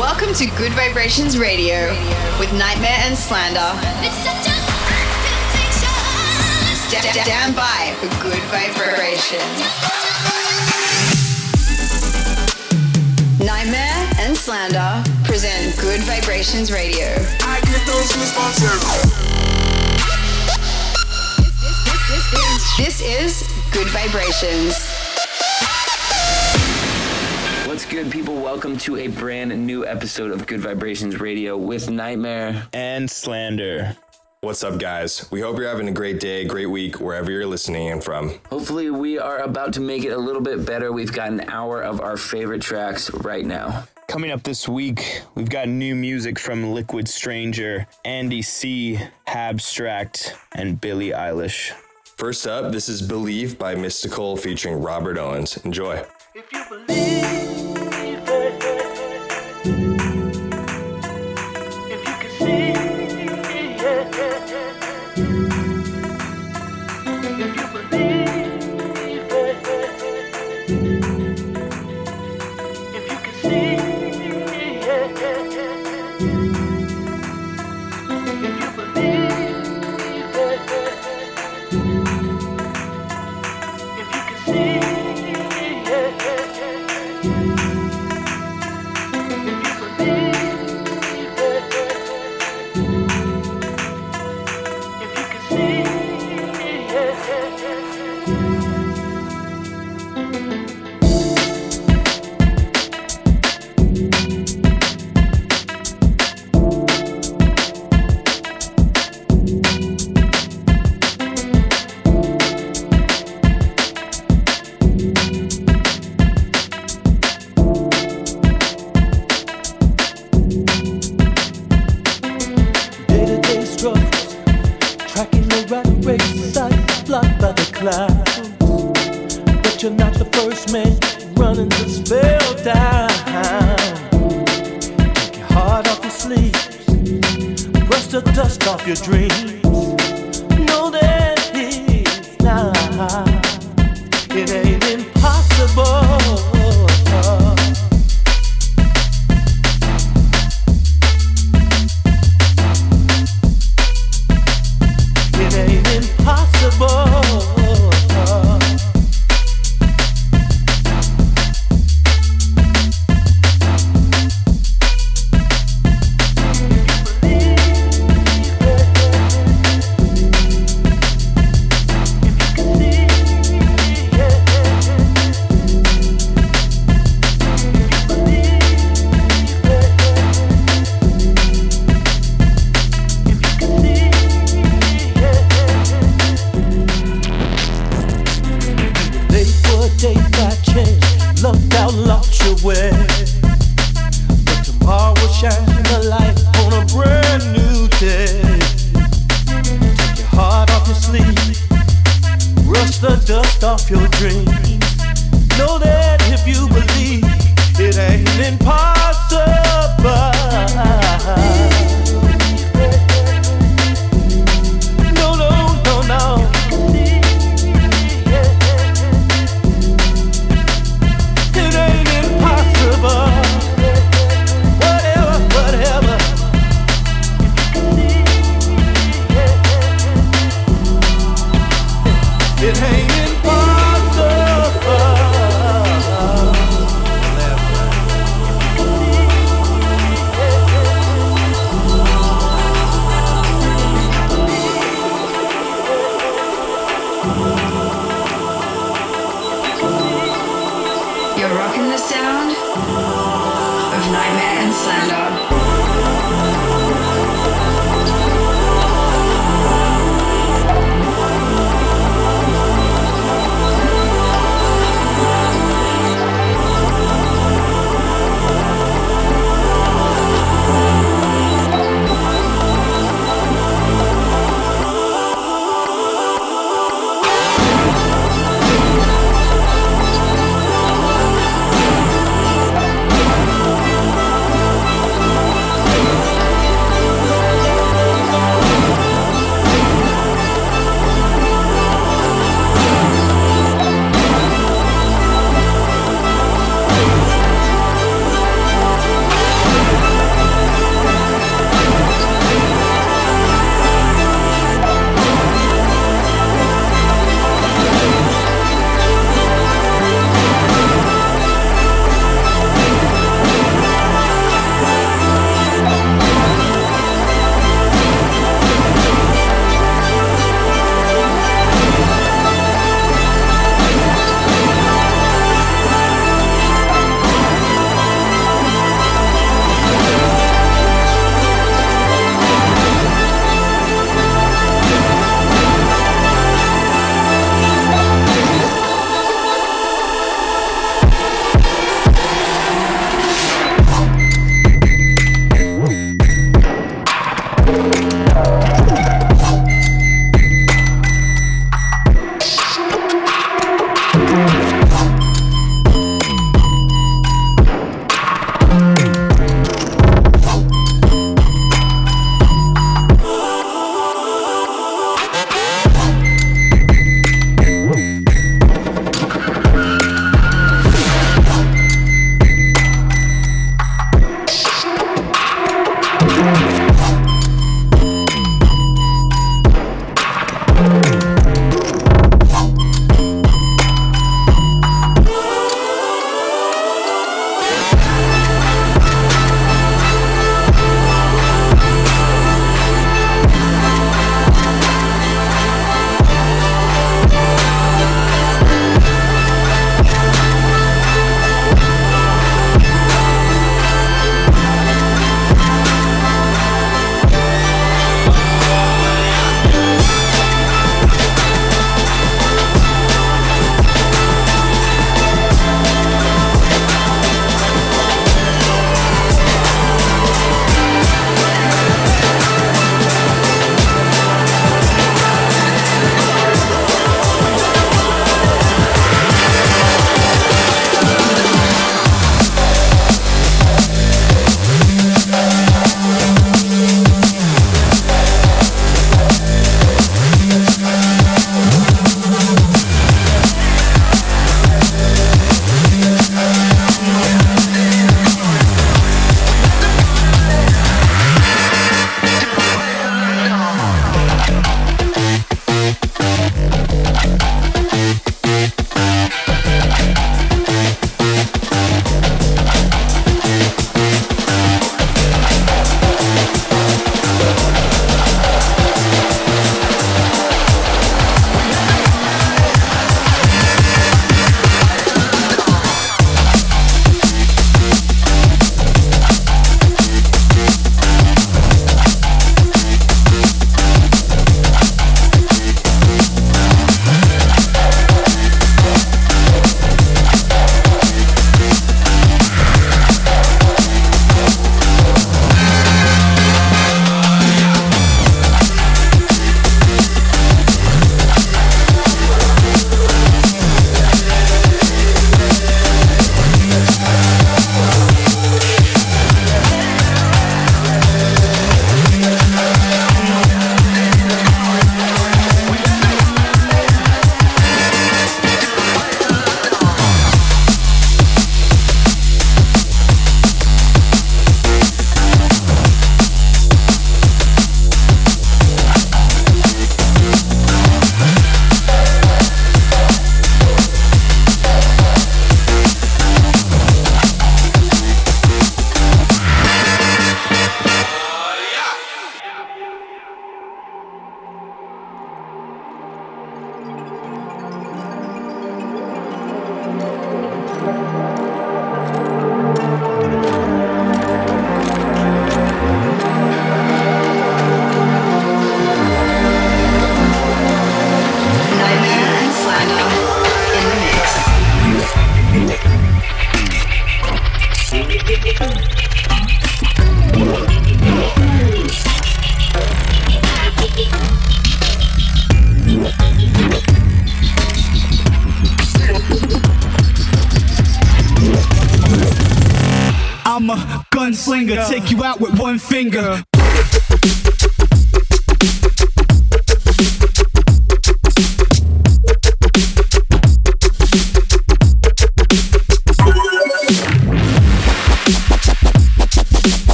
Welcome to Gud Vibrations Radio with NGHTMRE and Slander. St- stand by for good vibrations. NGHTMRE and Slander present Gud Vibrations Radio. I get those goosebumps This is Gud Vibrations. What's good, people? Welcome to a brand new episode of Gud Vibrations Radio with NGHTMRE. and slander. What's up, guys? We hope you're having a great day, great week, wherever you're listening in from. Hopefully, we are about to make it a little bit better. We've got an hour of our favorite tracks right now. Coming up this week, we've got new music from Liquid Stranger, Andy C, Abstract, and Billie Eilish. First up, this is Believe by Mystical featuring Robert Owens. Enjoy.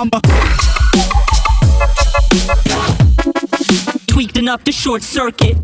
I'm a Tweaked enough to short circuit.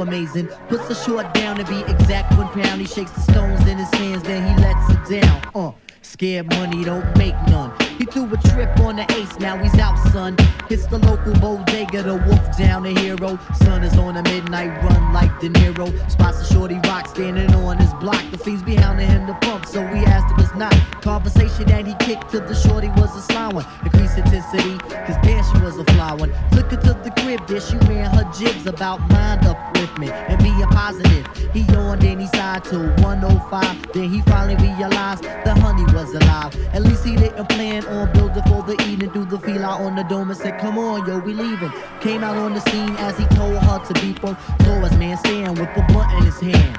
Amazing. Puts the short down to be exact one pound. He shakes the stones in his hands, then he lets it down. Uh. Scared money don't make none. He threw a trip on the ace, now he's out, son. Hits the local bodega, the wolf down the hero. Sun is on a midnight run like De Niro. Spots a shorty rock standing on his block. The fiends behind him the pump, so we asked him it's not. Conversation that he kicked to the shorty was a sly one. Increased intensity, cause damn, she was a fly one. There she ran her jibs about mind upliftment and being positive. He yawned and he sighed to 105. Then he finally realized the honey was alive. At least he didn't plan on building for the evening. Threw the feel out on the dome and said, Come on, yo, we leaving. Came out on the scene as he told her to be from. Saw man stand with the blunt in his hand.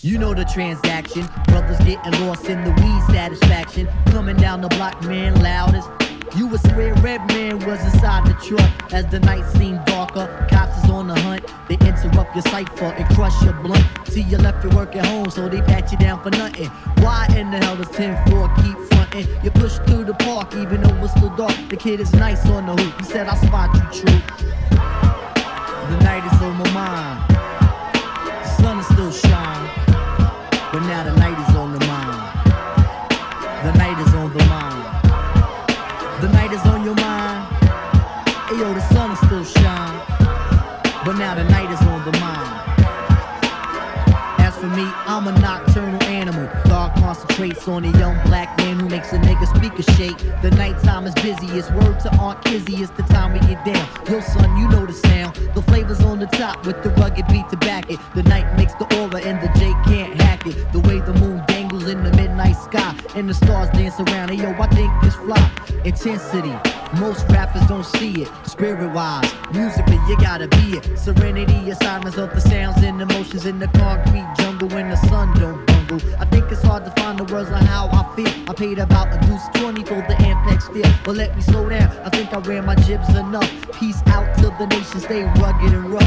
You know the transaction. Brothers getting lost in the weed satisfaction. Coming down the block, man, loudest. You would swear Redman was inside the truck. As the night seemed darker, cops is on the hunt. They interrupt your cipher and crush your blunt. See you left your work at home, so they pat you down for nothing. Why in the hell does 10-4 keep fronting? You push through the park, even though it's still dark. The kid is nice on the hoop. He said, I spot you, true. The night is on my mind. The sun is still shining. But now the night is Concentrates on a young black man who makes a nigga speaker shake. The nighttime is busiest. Word to Aunt Kizzy. It's the time we get down. Yo, son, you know the sound. The flavors on the top with the rugged beat to back it. The night makes the aura and the J can't hack it. The way the moon dangles in the midnight sky and the stars dance around. it. yo, I think this fly. Intensity. Most rappers don't see it. Spirit wise, musically, you gotta be it. Serenity, assignments of the sounds and emotions in the concrete about a deuce 20 for the Ampex steel. But let me slow down, I think I ran my jibs enough. Peace out to the nation, stay rugged and rough.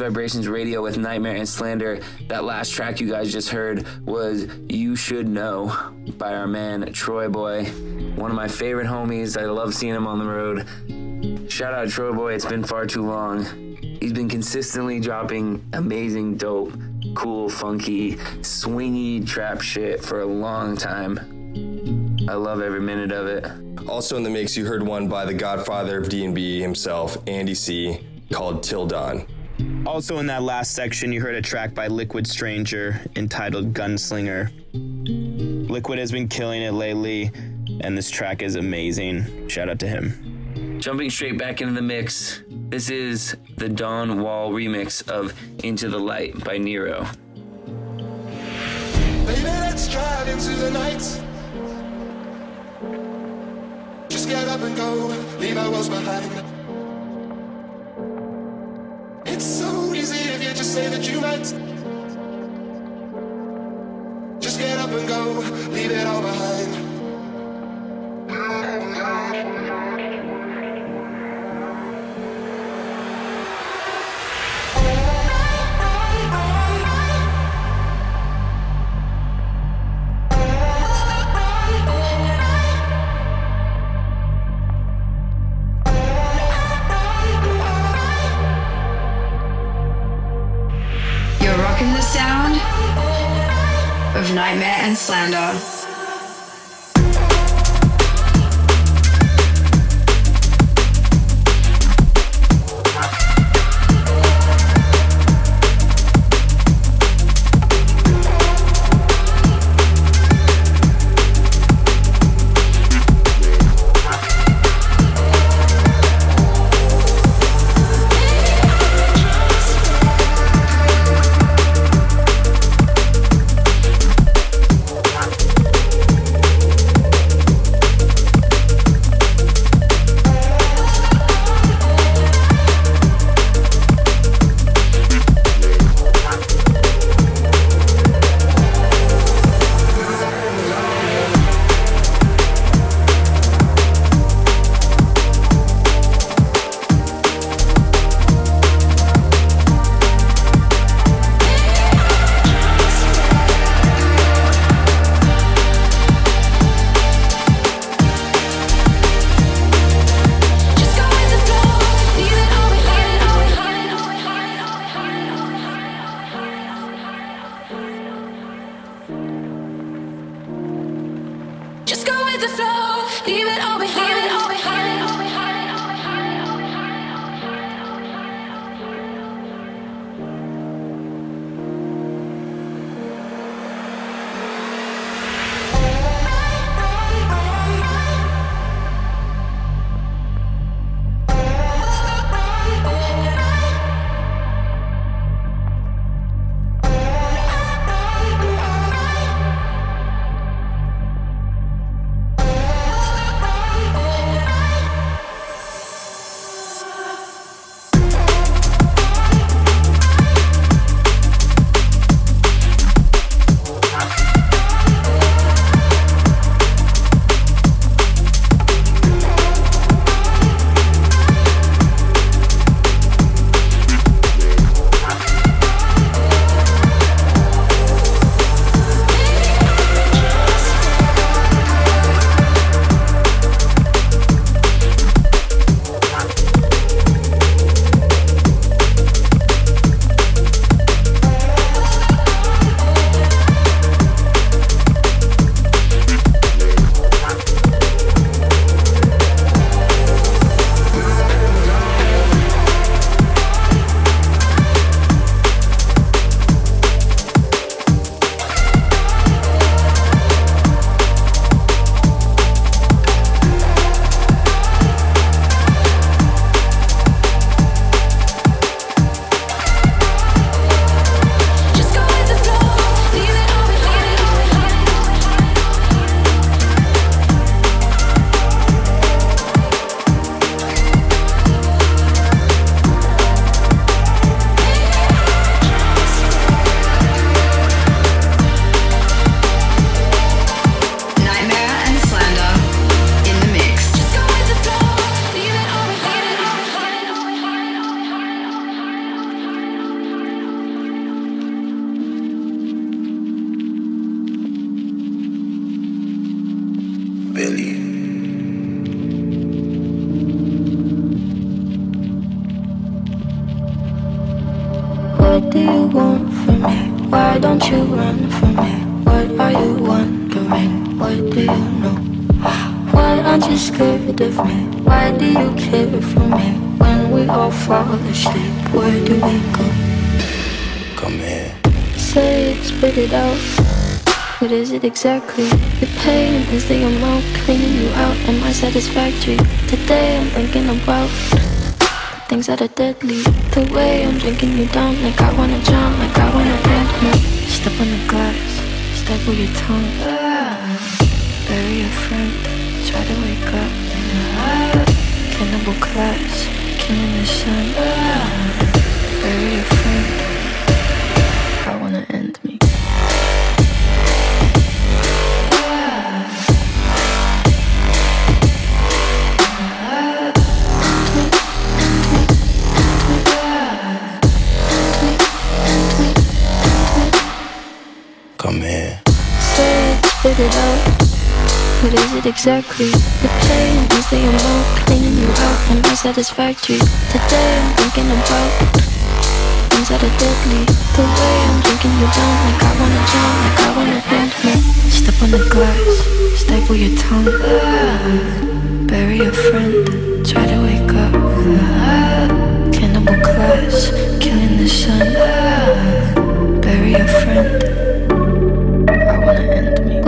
Vibrations Radio with NGHTMRE and Slander. That last track you guys just heard was You Should Know by our man TroyBoi, one of my favorite homies. I love seeing him on the road. Shout out TroyBoi, it's been far too long. He's been consistently dropping amazing, dope, cool, funky, swingy trap shit for a long time. I love every minute of it. Also in the mix, you heard one by the godfather of D&B himself, Andy C, called Till Dawn. Also, in that last section, you heard a track by Liquid Stranger entitled Gunslinger. Liquid has been killing it lately, and this track is amazing. Shout out to him. Jumping straight back into the mix, this is the Dawn Wall remix of Into the Light by Nero. Baby, let's drive into the night. Just get up and go, leave our worlds behind. Say that you might. Just get up and go, leave it all behind. Slander. the floor. what is it exactly? The pain is the amount cleaning you out. Am I satisfactory? Today I'm thinking about the things that are deadly. The way I'm drinking you down, like I wanna drown, like I wanna end. No, step on the glass, step with your tongue. Ah. Bury your friend, try to wake up. Ah. Cannibal class, killing the sun. Ah. Bury your friend. it exactly. The pain is the I'm cleaning you out won't. Today I'm thinking about things that are deadly. The way I'm drinking you down, like I wanna jump, like I wanna end me. Step on the glass, staple your tongue. Bury a friend, try to wake up. Cannibal class, killing the sun. Bury a friend.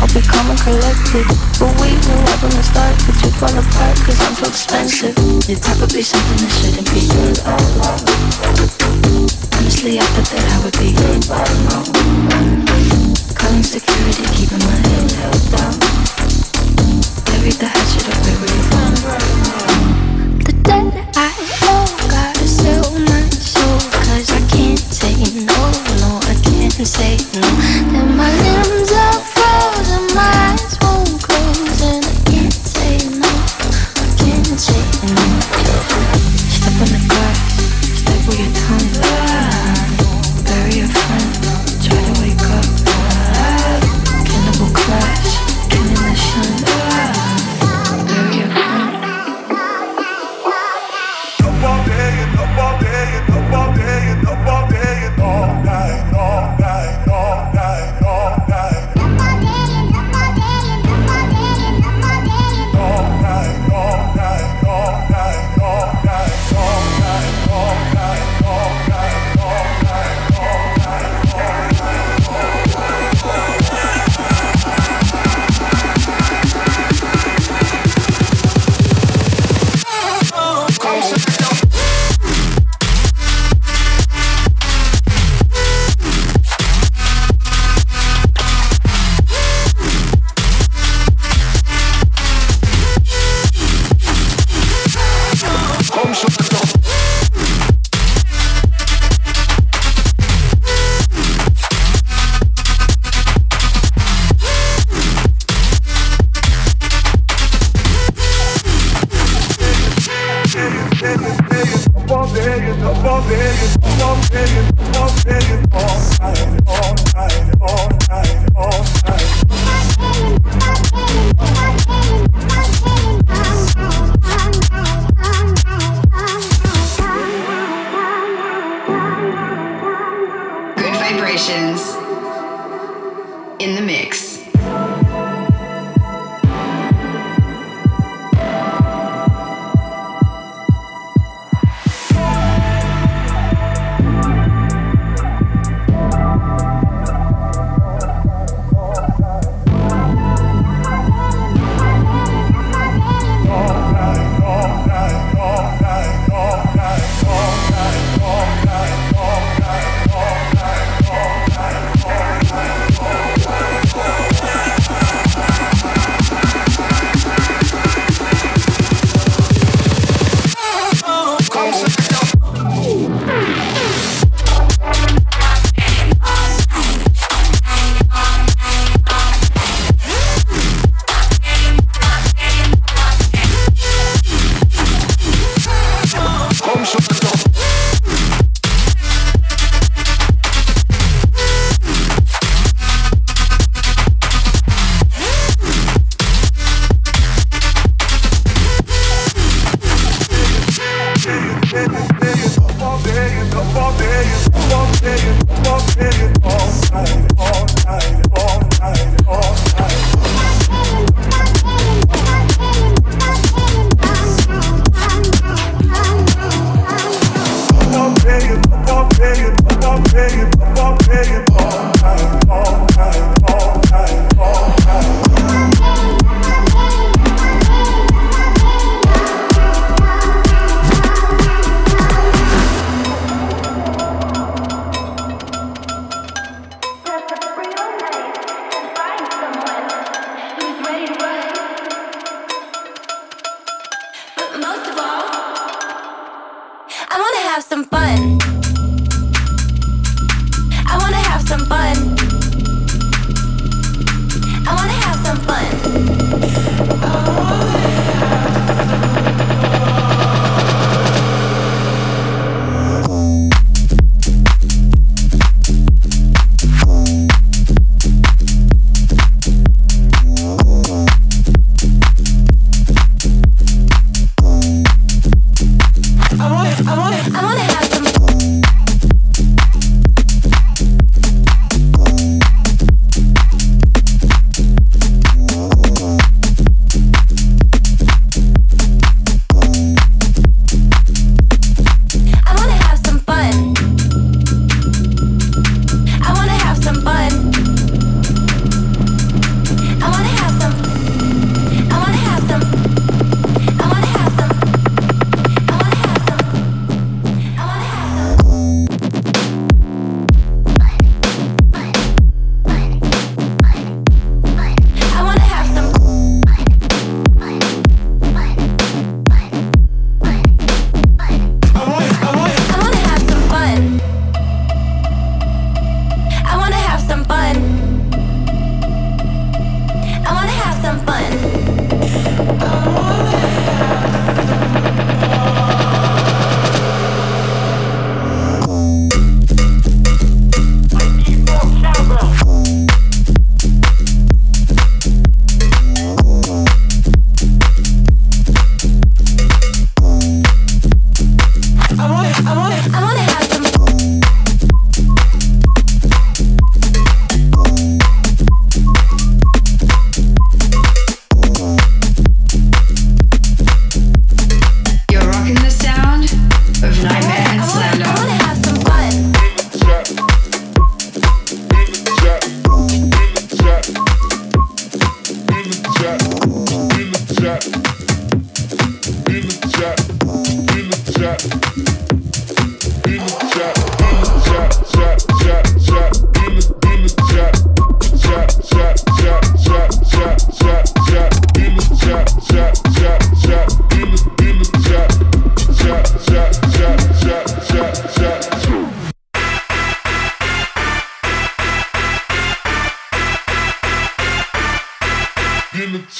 I'll be calm and collected But we knew right from the start. That you'd fall apart cause I'm too expensive. Your type would be something that shouldn't be. Honestly, I thought that I would be. Calling security, keeping my head held down. Carry the hatchet up where you The debt I owe gotta sell my soul. Cause I can't say no, no, I can't say no. Then my limbs are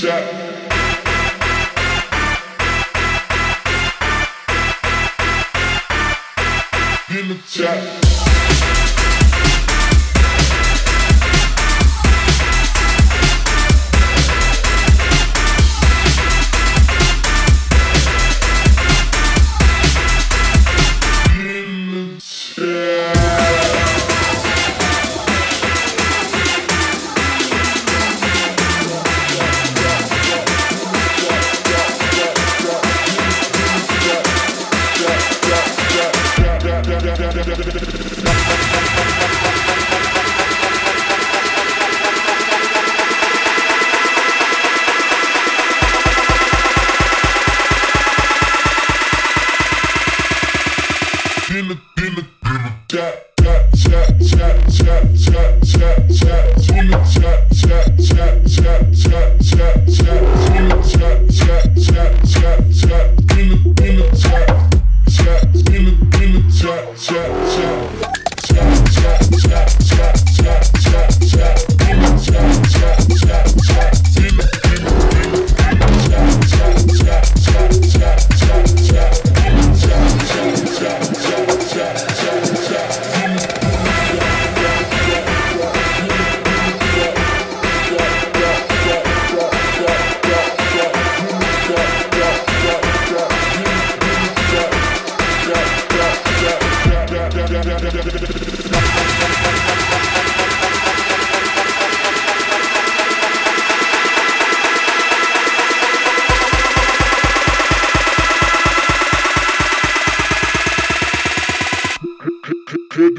Yeah.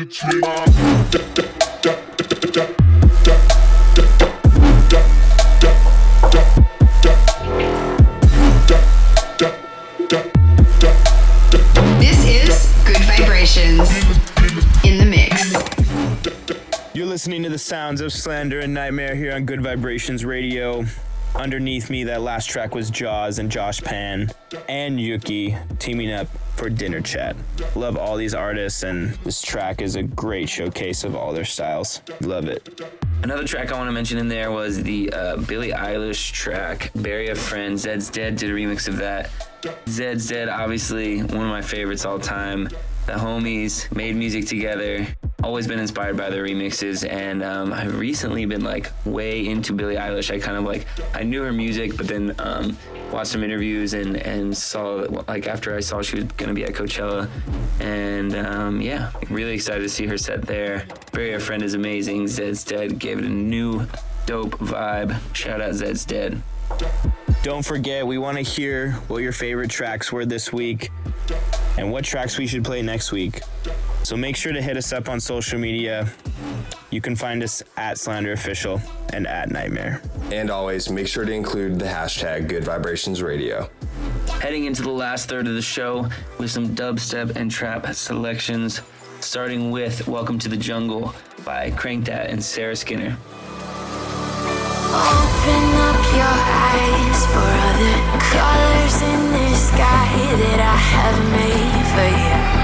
The mix. You're listening to the sounds of Slander and NGHTMRE here on Gud Vibrations Radio. Underneath me, that last track was Jauz and Josh Pan and Yuki teaming up for Dinner Chat. Love all these artists, and this track is a great showcase of all their styles. Love it. Another track I want to mention in there was the uh, Billie Eilish track, Bury a Friend. Zeds Dead did a remix of that. Zeds Dead, obviously, one of my favorites all time. The homies made music together. Always been inspired by the remixes, and um, I've recently been like way into Billie Eilish. I kind of like I knew her music, but then um, watched some interviews and and saw like after I saw she was gonna be at Coachella, and um, yeah, really excited to see her set there. Bury Friend is amazing. Zeds Dead gave it a new dope vibe. Shout out Zeds Dead. Don't forget, we want to hear what your favorite tracks were this week and what tracks we should play next week. So make sure to hit us up on social media. You can find us at Slander Official and at NGHTMRE. And always make sure to include the hashtag Gud Vibrations Radio. Heading into the last third of the show with some dubstep and trap selections, starting with Welcome to the Jungle by Crankdat and Sarah Skinner. Open up your eyes for other colors in the sky that I have made for you.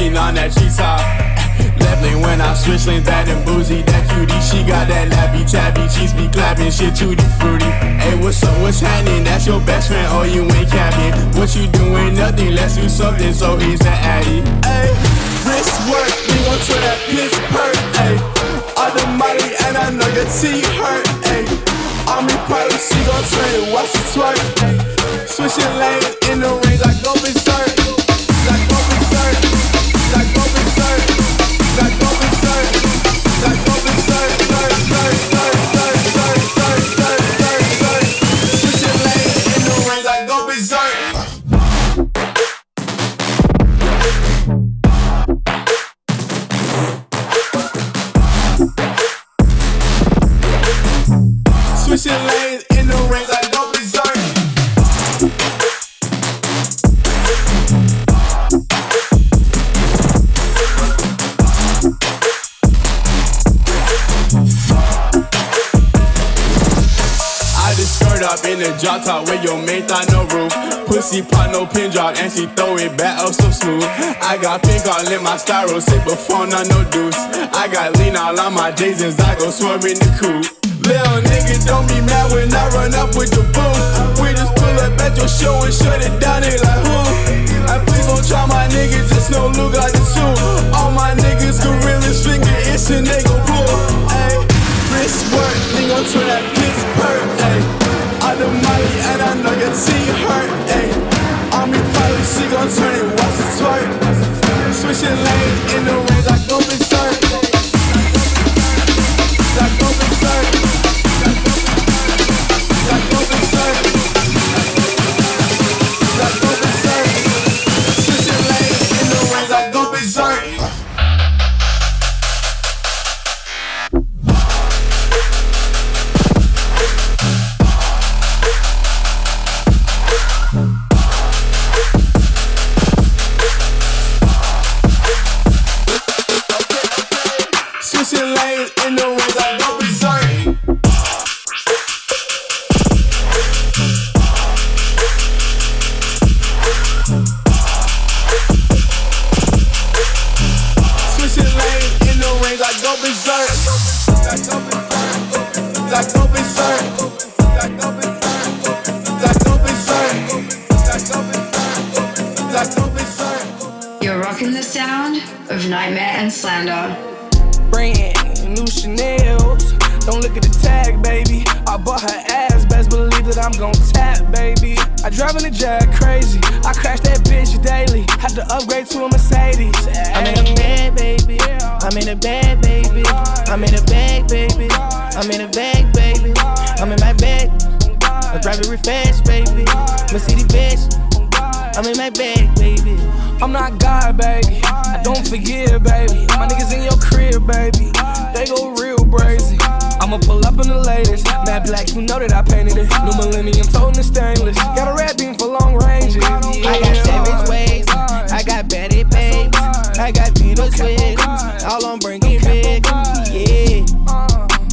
Smoking on that treetop. Left when I switch lanes, bad and boozy, that cutie. She got that lappy tappy, cheese be clapping, shit tutti fruity. Hey, what's up, what's happening? That's your best friend, oh, you ain't capping. What you doing? Nothing, let's do something, so he's an addy. Hey, wrist work, we gon' try that pitch perk, ayy. All the money, and I know your T hurt. Army pilot, she gon' turn it, watch it twerk, ayy. Switching lanes in the range, like go berserk, thigh no roof. Pussy pot no pin drop and she throw it back up so smooth. I got pink all in my styro, sit before not no deuce. I got lean all on my Jasons, I go swerve in the coupe. Little nigga, don't be mad when I run up with the boom. We just pull up at your show and shut it down, they like who? And please don't try my niggas, just no look like I'm God, baby. I don't forgive, baby. My niggas in your crib, baby. They go real brazy. I'ma pull up in the latest. Matte black, you know that I painted it. New millennium, toting the stainless. Got a red beam for long ranges. I got savage ways. I got Betty babes. I got Vito swigs. All on bringing big. Yeah.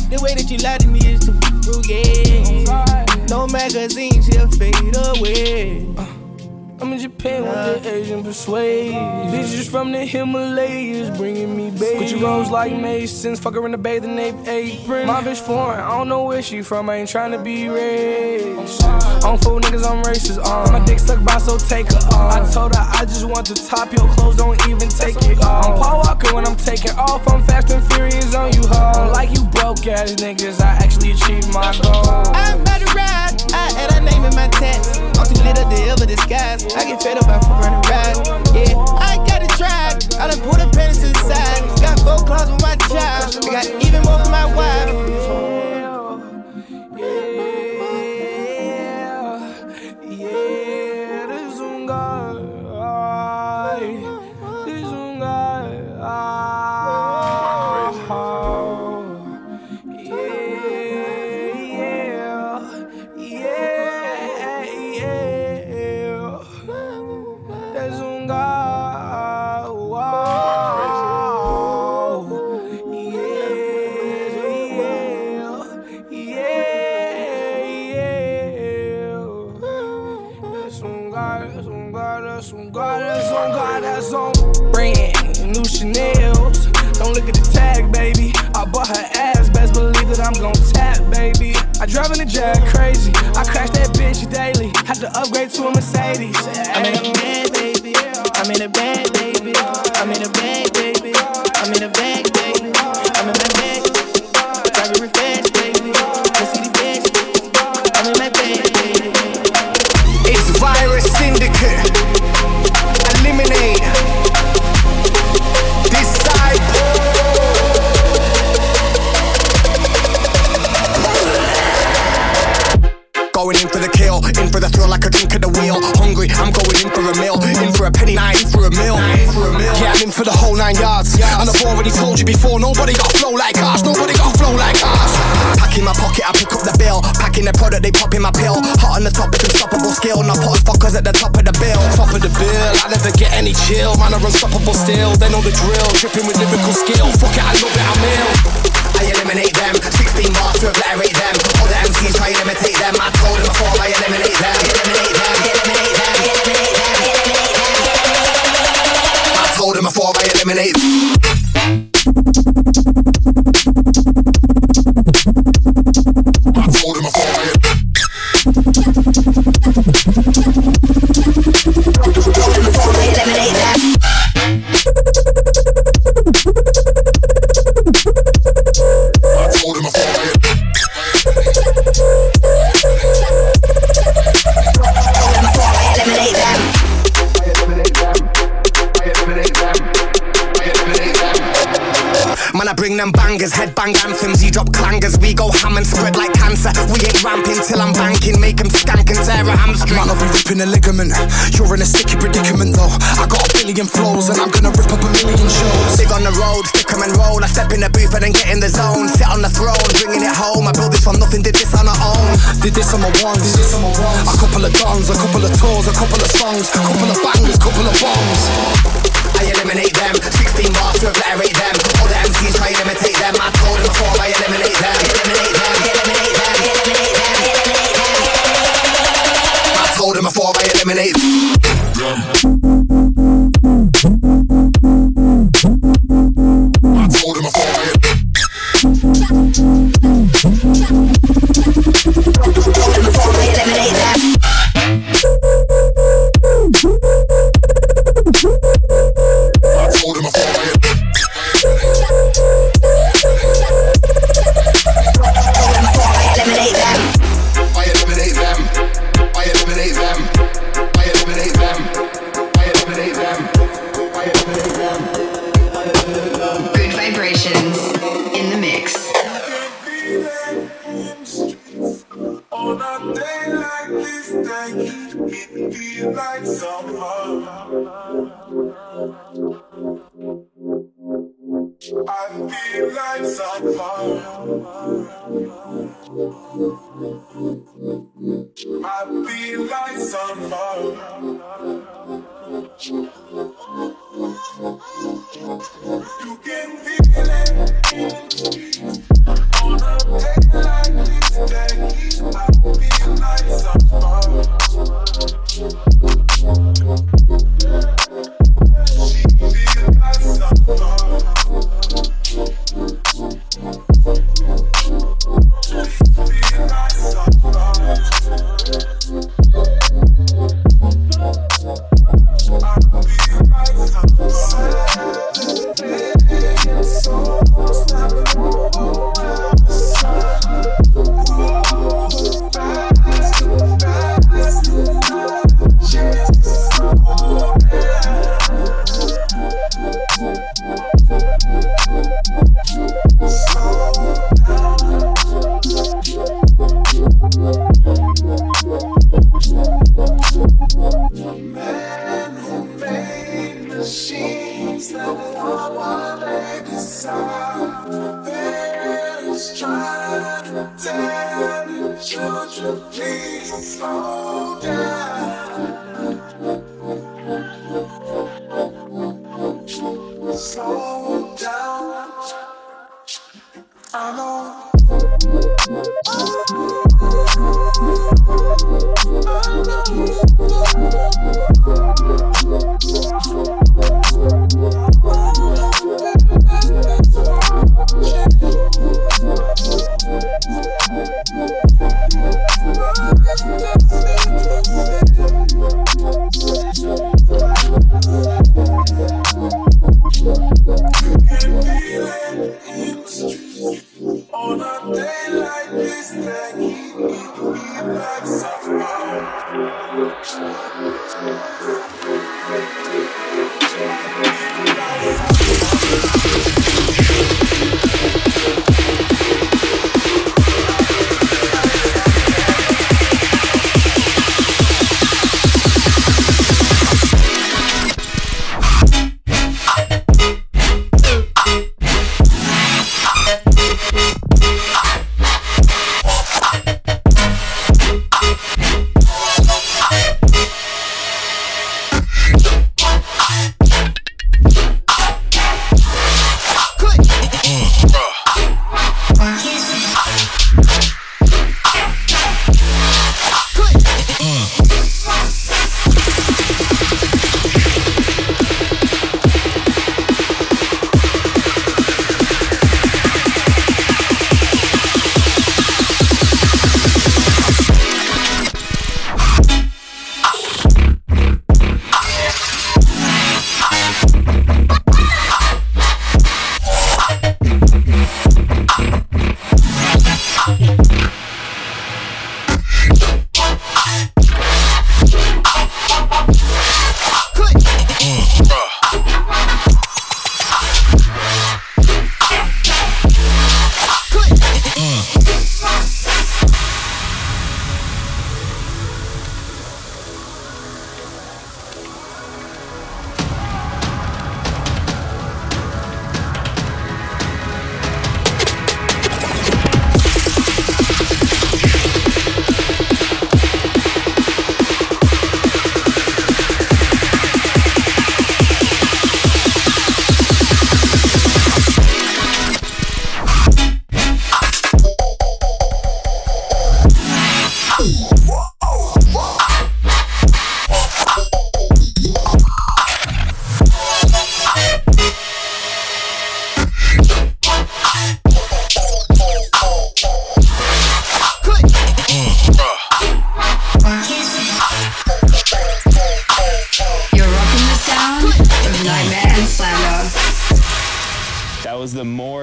The way that you lie to me is too frugal. No magazines, she'll fade away. I'm in Japan with the Asian persuade. Bitches from the Himalayas bringing me baby. Gucci rolls like Masons, fuck her in the bathing ape apron. My bitch foreign, I don't know where she from. I ain't trying to be racist. On fool niggas, I'm racist. Uh. My dick stuck by, so take her off. I told her I just want to top your clothes, don't even take it off. I'm Paul Walker when I'm taking off. I'm fast and furious on you, hoe. Like you broke ass niggas, I actually achieved my goal. I'm about to ride. I had her name in my text. I'm too lit up to ever disguise. I get fed up after running ride. Yeah, I gotta try. I done pulled the pennies to the side. Got four claws with my child. I got even more for my wife. I'm gon' tap, baby. I drive in the jag crazy. I crash that bitch daily. Had to upgrade to a Mercedes. I'm in a bag, baby. I'm in a bag, baby. I'm in a bag, already told you before, nobody got flow like ours. Nobody got flow like ours. Pack in my pocket, I pick up the bill. Packing the product, they pop in my pill. Hot on the top, topic, unstoppable skill. Now put fuckers at the top of the bill. Top of the bill, I never get any chill. Man, are unstoppable still. They know the drill. Dripping with lyrical skill. Fuck it, I love it, I'm ill. I eliminate them. 16 bars to obliterate them. All the MCs try and imitate them. I told them before I eliminate them. Eliminate them. Eliminate them. Eliminate them. Eliminate them. I told them before I eliminate bangers, headbang anthems. You drop clangers, we go ham and spread like cancer. We ain't ramping till I'm banking, make them skank and tear a hamstring. Man, I'll be ripping a ligament. You're in a sticky predicament though. I got a billion flows and I'm gonna rip up a million shows. Big on the road, stick 'em and roll. I step in the booth and then get in the zone. Sit on the throne, bringing it home. I built this from nothing, did this on our own. Did this on my ones, did this on my ones. A couple of dons, a couple of tours, a couple of songs, a couple of bangers, couple of bombs. I eliminate them, 16 bars to obliterate them. All the MCs try and imitate them. I told them before I eliminate them. Eliminate them, eliminate them, eliminate them, eliminate them. I told them before I eliminate I Thank.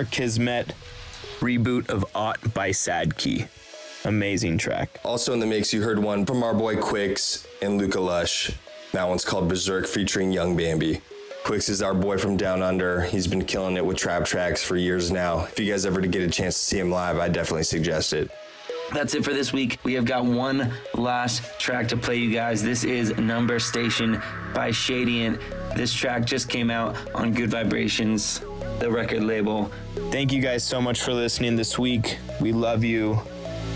The Kismet reboot of Ought by Sadkey. Amazing track. Also in the mix, you heard one from our boy Quix and Luca Lush. That one's called Berserk featuring Young Bambi. Quix is our boy from down under. He's been killing it with trap tracks for years now. If you guys ever get a chance to see him live, I definitely suggest it. That's it for this week. We have got one last track to play you guys. This is Number Station by Shadient. This track just came out on Gud Vibrations, the record label. Thank you guys so much for listening this week. We love you,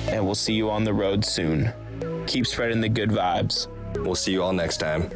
and we'll see you on the road soon. Keep spreading the good vibes. We'll see you all next time.